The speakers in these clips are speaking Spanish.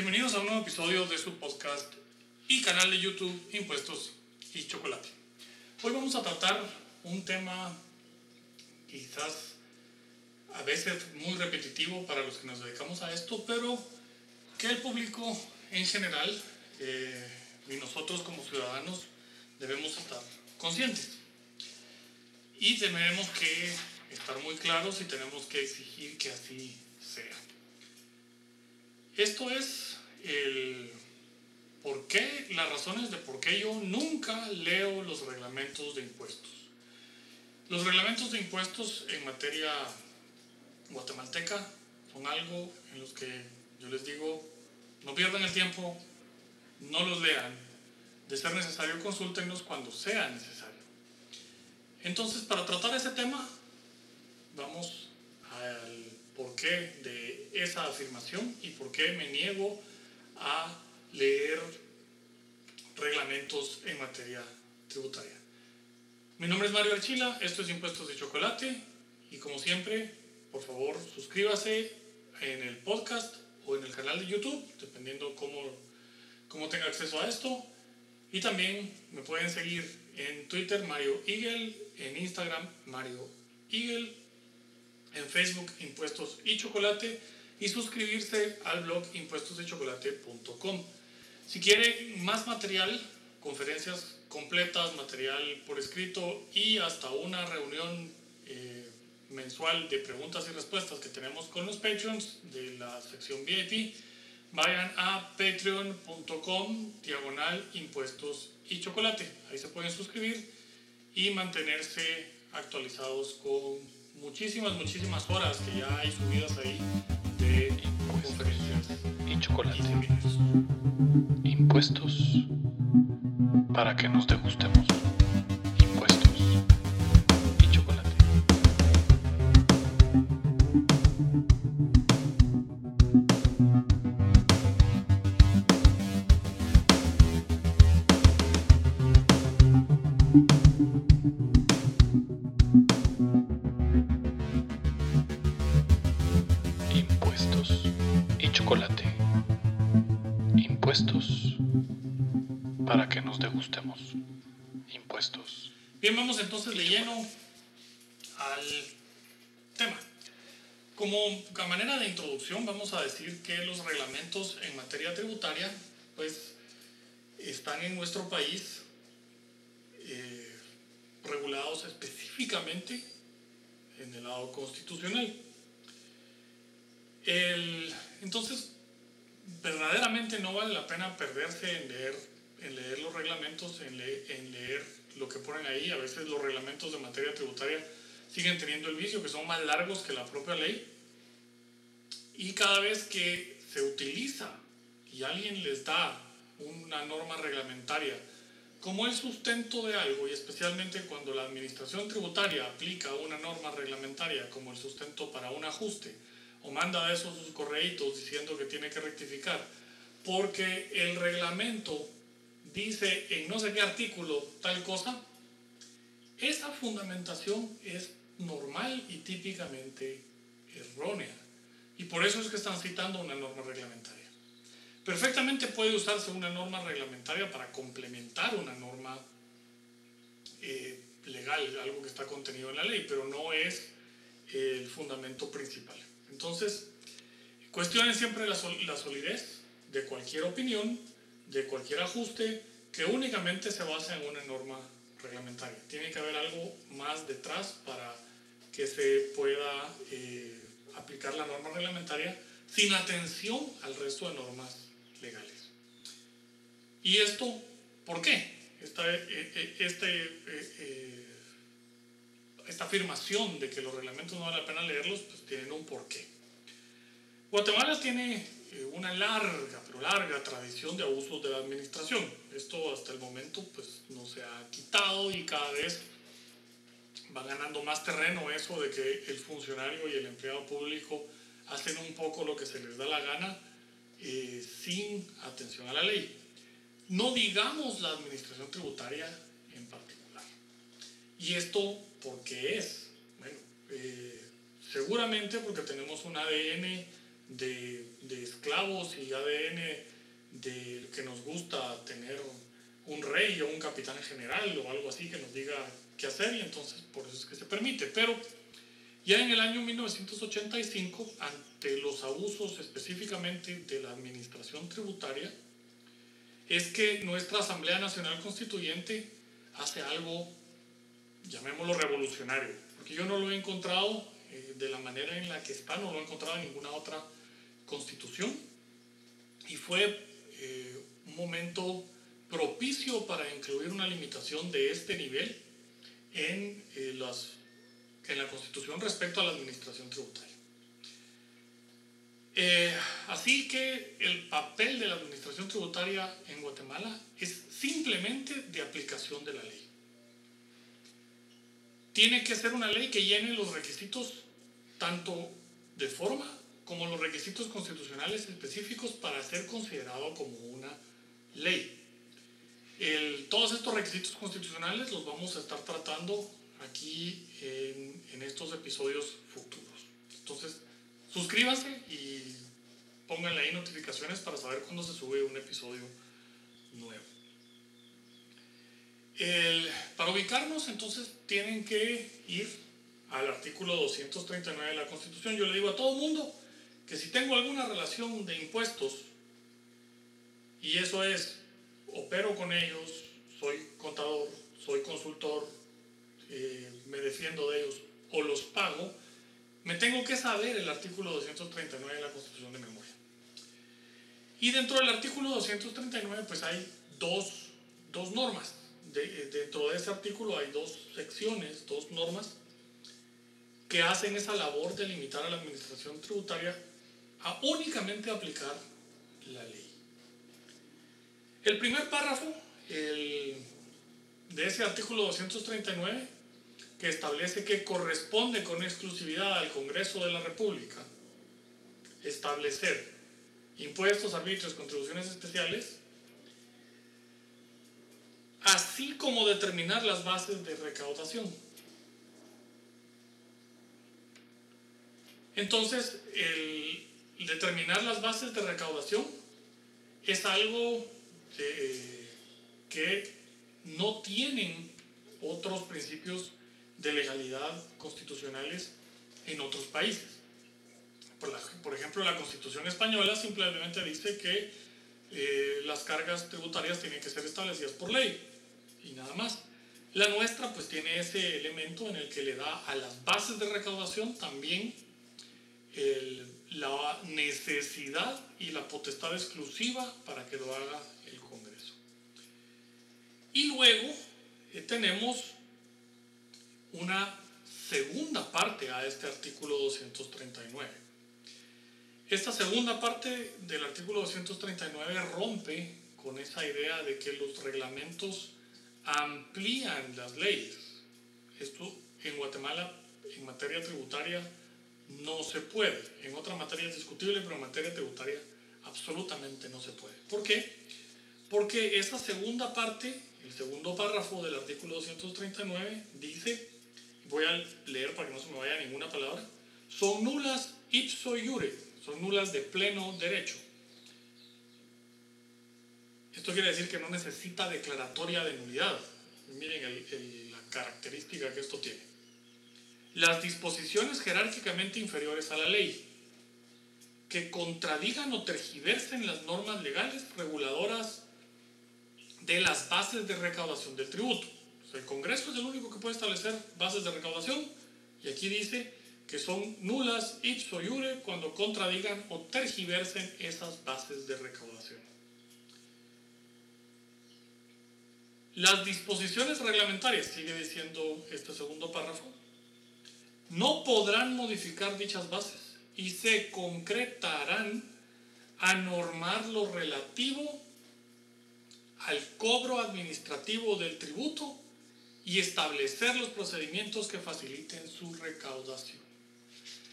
Bienvenidos a un nuevo episodio de su podcast y canal de YouTube Impuestos y Chocolate. Hoy vamos a tratar un tema quizás a veces muy repetitivo para los que nos dedicamos a esto, pero que el público en general eh, y nosotros como ciudadanos debemos estar conscientes. Y tenemos que estar muy claros y tenemos que exigir que así sea. Esto es el por qué, las razones de por qué yo nunca leo los reglamentos de impuestos. Los reglamentos de impuestos en materia guatemalteca son algo en los que yo les digo, no pierdan el tiempo, no los lean, de ser necesario consúltenos cuando sea necesario. Entonces, para tratar ese tema, vamos al porqué de esa afirmación y por qué me niego a leer reglamentos en materia tributaria. Mi nombre es Mario Archila, esto es Impuestos de Chocolate y como siempre, por favor, suscríbase en el podcast o en el canal de YouTube, dependiendo cómo, cómo tenga acceso a esto. Y también me pueden seguir en Twitter Mario Eagle, en Instagram Mario Eagle en Facebook Impuestos y Chocolate y suscribirse al blog impuestosdechocolate.com. Si quiere más material, conferencias completas, material por escrito y hasta una reunión eh, mensual de preguntas y respuestas que tenemos con los patrons de la sección VIP, vayan a patreon.com diagonal impuestos y chocolate. Ahí se pueden suscribir y mantenerse actualizados con muchísimas, muchísimas horas que ya hay subidas ahí y chocolate. Impuestos para que nos degustemos. Entonces de lleno al tema. Como a manera de introducción, vamos a decir que los reglamentos en materia tributaria, pues, están en nuestro país eh, regulados específicamente en el lado constitucional. Entonces, verdaderamente no vale la pena perderse en leer, en leer los reglamentos, en leer lo que ponen ahí. A veces los reglamentos de materia tributaria siguen teniendo el vicio, que son más largos que la propia ley. Y cada vez que se utiliza y alguien les da una norma reglamentaria como el sustento de algo, y especialmente cuando la administración tributaria aplica una norma reglamentaria como el sustento para un ajuste, o manda a esos sus correitos diciendo que tiene que rectificar, porque el reglamento dice en no sé qué artículo tal cosa, esa fundamentación es normal y típicamente errónea. Y por eso es que están citando una norma reglamentaria. Perfectamente puede usarse una norma reglamentaria para complementar una norma eh, legal, algo que está contenido en la ley, pero no es el fundamento principal. Entonces, cuestionen siempre la, sol- la solidez de cualquier opinión, de cualquier ajuste, que únicamente se basa en una norma reglamentaria. Tiene que haber algo más detrás para que se pueda eh, aplicar la norma reglamentaria sin atención al resto de normas legales. ¿Y esto por qué? Esta, eh, eh, este, esta afirmación de que los reglamentos no vale la pena leerlos, pues tienen un porqué. Guatemala tiene una larga, pero larga tradición de abusos de la administración. Esto hasta el momento pues no se ha quitado y cada vez va ganando más terreno eso de que el funcionario y el empleado público hacen un poco lo que se les da la gana eh, sin atención a la ley. No digamos la administración tributaria en particular. ¿Y esto por qué es? Bueno, eh, seguramente porque tenemos un ADN de, de esclavos y ADN de que nos gusta tener un rey o un capitán general o algo así que nos diga qué hacer y entonces por eso es que se permite. Pero ya en el año 1985, ante los abusos específicamente de la administración tributaria, es que nuestra Asamblea Nacional Constituyente hace algo, llamémoslo revolucionario, porque yo no lo he encontrado eh, de la manera en la que está, no lo he encontrado en ninguna otra constitución, y fue eh, un momento propicio para incluir una limitación de este nivel en, eh, las, en la Constitución respecto a la administración tributaria. Así que el papel de la administración tributaria en Guatemala es simplemente de aplicación de la ley. Tiene que ser una ley que llene los requisitos tanto de forma como los requisitos constitucionales específicos para ser considerado como una ley. todos estos requisitos constitucionales los vamos a estar tratando aquí en, estos episodios futuros. Entonces, suscríbanse y pónganle ahí notificaciones para saber cuándo se sube un episodio nuevo. Para ubicarnos, entonces, tienen que ir al artículo 239 de la Constitución. Yo le digo a todo mundo que si tengo alguna relación de impuestos, y eso es, opero con ellos, soy contador, soy consultor, eh, me defiendo de ellos o los pago, me tengo que saber el artículo 239 de la Constitución de Memoria. Y dentro del artículo 239 pues hay dos, dos normas. De, dentro de ese artículo hay dos secciones, dos normas que hacen esa labor de limitar a la administración tributaria a únicamente aplicar la ley. El primer párrafo el, de ese artículo 239 que establece que corresponde con exclusividad al Congreso de la República establecer impuestos, arbitrios, contribuciones especiales, así como determinar las bases de recaudación. Entonces, el determinar las bases de recaudación es algo que no tienen otros principios de legalidad constitucionales en otros países. Por, ejemplo, la Constitución española simplemente dice que eh, las cargas tributarias tienen que ser establecidas por ley y nada más. La nuestra pues tiene ese elemento en el que le da a las bases de recaudación también la necesidad y la potestad exclusiva para que lo haga el Congreso. Y luego eh, tenemos una segunda parte a este artículo 239. Esta segunda parte del artículo 239 rompe con esa idea de que los reglamentos amplían las leyes. Esto en Guatemala, en materia tributaria, no se puede. En otra materia es discutible, pero en materia tributaria absolutamente no se puede. ¿Por qué? Porque esa segunda parte, el segundo párrafo del artículo 239, dice voy a leer para que no se me vaya ninguna palabra, son nulas ipso iure, son nulas de pleno derecho. Esto quiere decir que no necesita declaratoria de nulidad. Miren la característica que esto tiene. Las disposiciones jerárquicamente inferiores a la ley, que contradigan o tergiversen las normas legales reguladoras de las bases de recaudación del tributo el Congreso es el único que puede establecer bases de recaudación y aquí dice que son nulas ipso iure cuando contradigan o tergiversen esas bases de recaudación. Las disposiciones reglamentarias, sigue diciendo este segundo párrafo, no podrán modificar dichas bases y se concretarán a normar lo relativo al cobro administrativo del tributo y establecer los procedimientos que faciliten su recaudación.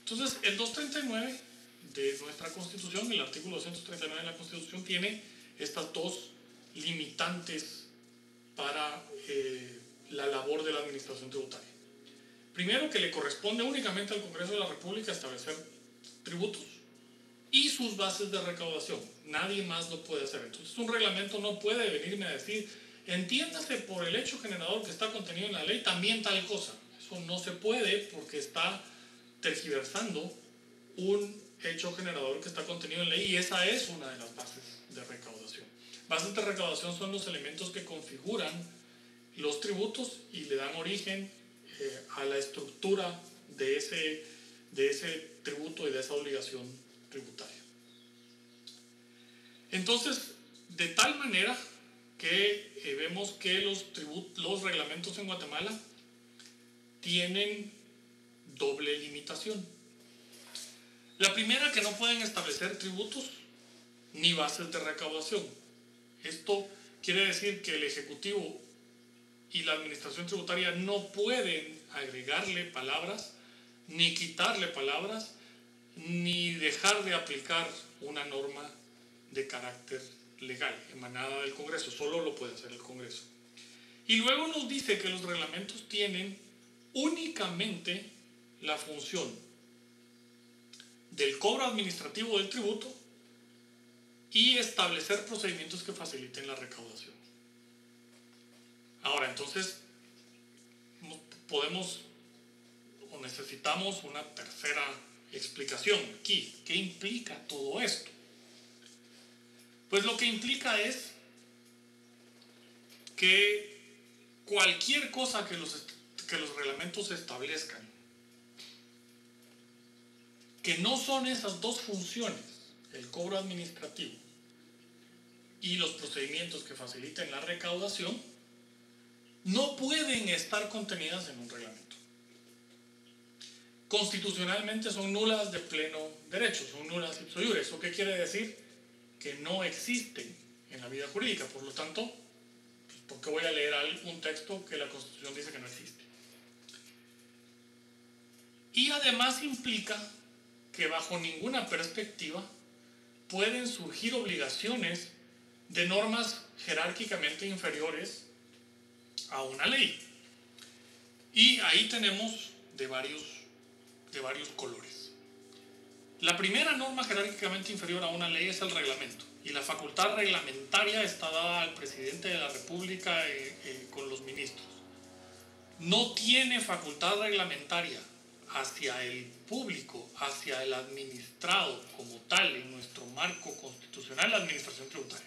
Entonces, el 239 de nuestra Constitución, el artículo 239 de la Constitución, tiene estas dos limitantes para eh, la labor de la administración tributaria. Primero, que le corresponde únicamente al Congreso de la República establecer tributos. y sus bases de recaudación. Nadie más lo puede hacer. Entonces un reglamento no puede venirme a decir, entiéndase por el hecho generador que está contenido en la ley también tal cosa. Eso no se puede porque está tergiversando un hecho generador que está contenido en ley y esa es una de las bases de recaudación. Bases de recaudación son los elementos que configuran los tributos y le dan origen eh, a la estructura de ese, de ese tributo y de esa obligación tributaria. Entonces, de tal manera que eh, vemos que los, los reglamentos en Guatemala tienen doble limitación. La primera, que no pueden establecer tributos ni bases de recaudación. Esto quiere decir que el Ejecutivo y la Administración Tributaria no pueden agregarle palabras, ni quitarle palabras, ni dejar de aplicar una norma de carácter legal emanada del Congreso. Solo lo puede hacer el Congreso. Y luego nos dice que los reglamentos tienen únicamente la función del cobro administrativo del tributo y establecer procedimientos que faciliten la recaudación. Ahora, entonces, podemos o necesitamos una tercera explicación aquí. ¿Qué implica todo esto? Pues lo que implica es que cualquier cosa que los, que los reglamentos establezcan, que no son esas dos funciones, el cobro administrativo y los procedimientos que faciliten la recaudación, no pueden estar contenidas en un reglamento. Constitucionalmente son nulas de pleno derecho, son nulas ipso iure. ¿Eso qué quiere decir? Que no existen en la vida jurídica. Por lo tanto, pues, ¿por qué voy a leer un texto que la Constitución dice que no existe? Y además implica que bajo ninguna perspectiva pueden surgir obligaciones de normas jerárquicamente inferiores a una ley. Y ahí tenemos de varios, de varios colores. La primera norma jerárquicamente inferior a una ley es el reglamento. Y la facultad reglamentaria está dada al presidente de la República eh, eh, con los ministros. No tiene facultad reglamentaria hacia el público, hacia el administrado como tal en nuestro marco constitucional, la administración tributaria.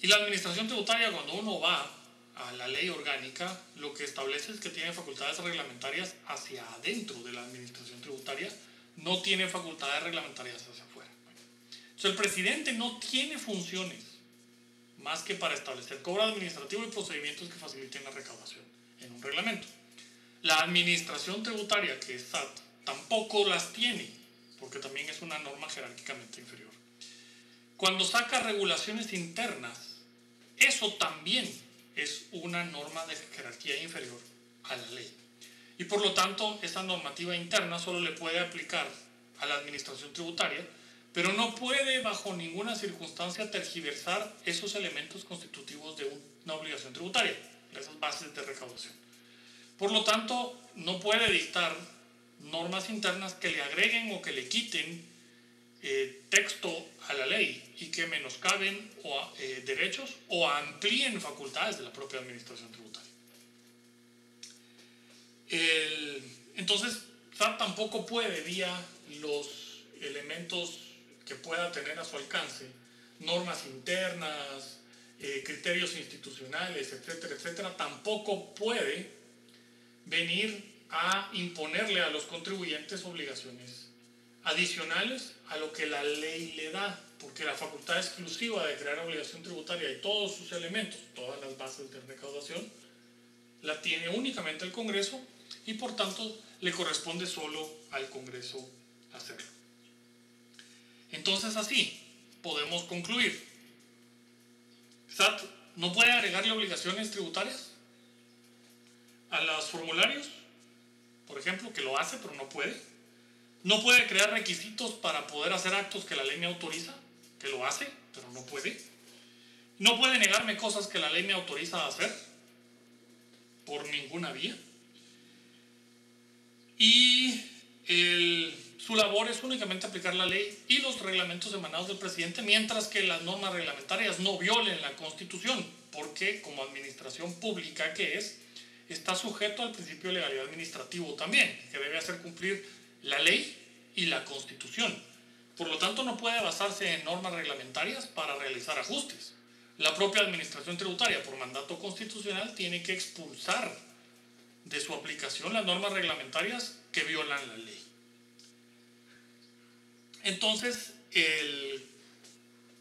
Y la administración tributaria, cuando uno va a la ley orgánica, lo que establece es que tiene facultades reglamentarias hacia adentro de la administración tributaria, no tiene facultades reglamentarias hacia afuera. Entonces, el presidente no tiene funciones más que para establecer cobro administrativo y procedimientos que faciliten la recaudación en un reglamento. La administración tributaria, que es SAT, tampoco las tiene, porque también es una norma jerárquicamente inferior. Cuando saca regulaciones internas, eso también es una norma de jerarquía inferior a la ley. Y por lo tanto, esa normativa interna solo le puede aplicar a la administración tributaria, pero no puede bajo ninguna circunstancia tergiversar esos elementos constitutivos de una obligación tributaria, esas bases de recaudación. Por lo tanto, no puede dictar normas internas que le agreguen o que le quiten eh, texto a la ley y que menoscaben o, eh, derechos o amplíen facultades de la propia administración tributaria. entonces, SAT tampoco puede, vía los elementos que pueda tener a su alcance, normas internas, eh, criterios institucionales, etcétera, etcétera, tampoco puede venir a imponerle a los contribuyentes obligaciones adicionales a lo que la ley le da, porque la facultad exclusiva de crear obligación tributaria y todos sus elementos, todas las bases de recaudación, la tiene únicamente el Congreso y por tanto le corresponde solo al Congreso hacerlo. Entonces así podemos concluir. SAT no puede agregarle obligaciones tributarias a los formularios, por ejemplo, que lo hace pero no puede no puede crear requisitos para poder hacer actos que la ley me autoriza, que lo hace, pero no puede. No puede negarme cosas que la ley me autoriza a hacer, por ninguna vía. Y Su labor es únicamente aplicar la ley y los reglamentos emanados del presidente, mientras que las normas reglamentarias no violen la Constitución, porque como administración pública que es, está sujeto al principio de legalidad administrativo también, que debe hacer cumplir la ley y la Constitución. Por lo tanto, no puede basarse en normas reglamentarias para realizar ajustes. La propia Administración Tributaria, por mandato constitucional, tiene que expulsar de su aplicación las normas reglamentarias que violan la ley. Entonces,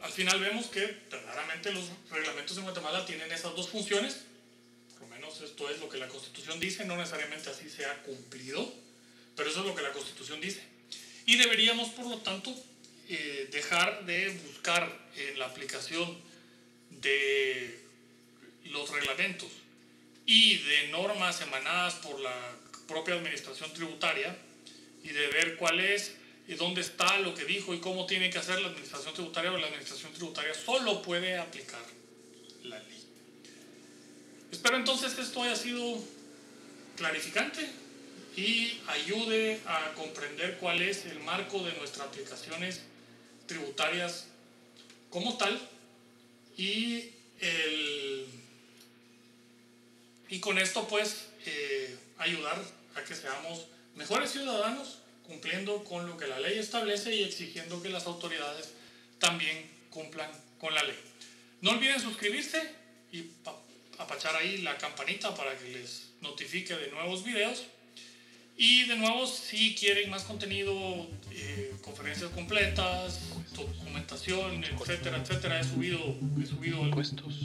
al final vemos que verdaderamente los reglamentos de Guatemala tienen esas dos funciones, esto es lo que la Constitución dice, no necesariamente así se ha cumplido, pero eso es lo que la Constitución dice. Y deberíamos, por lo tanto, eh, dejar de buscar en la aplicación de los reglamentos y de normas emanadas por la propia administración tributaria y de ver cuál es y dónde está lo que dijo y cómo tiene que hacer la administración tributaria o la administración tributaria solo puede aplicar la ley. Espero entonces que esto haya sido clarificante y ayude a comprender cuál es el marco de nuestras aplicaciones tributarias como tal y, el, y con esto pues eh, ayudar a que seamos mejores ciudadanos cumpliendo con lo que la ley establece y exigiendo que las autoridades también cumplan con la ley. No olviden suscribirse y apachar ahí la campanita para que les notifique de nuevos videos. Y de nuevo, si quieren más contenido, eh, conferencias completas, documentación, etcétera, etcétera, he subido, he subido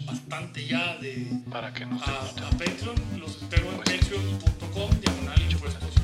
bastante ya de, para que no a, a, Patreon. Los espero en patreon.com, diagonal impuestos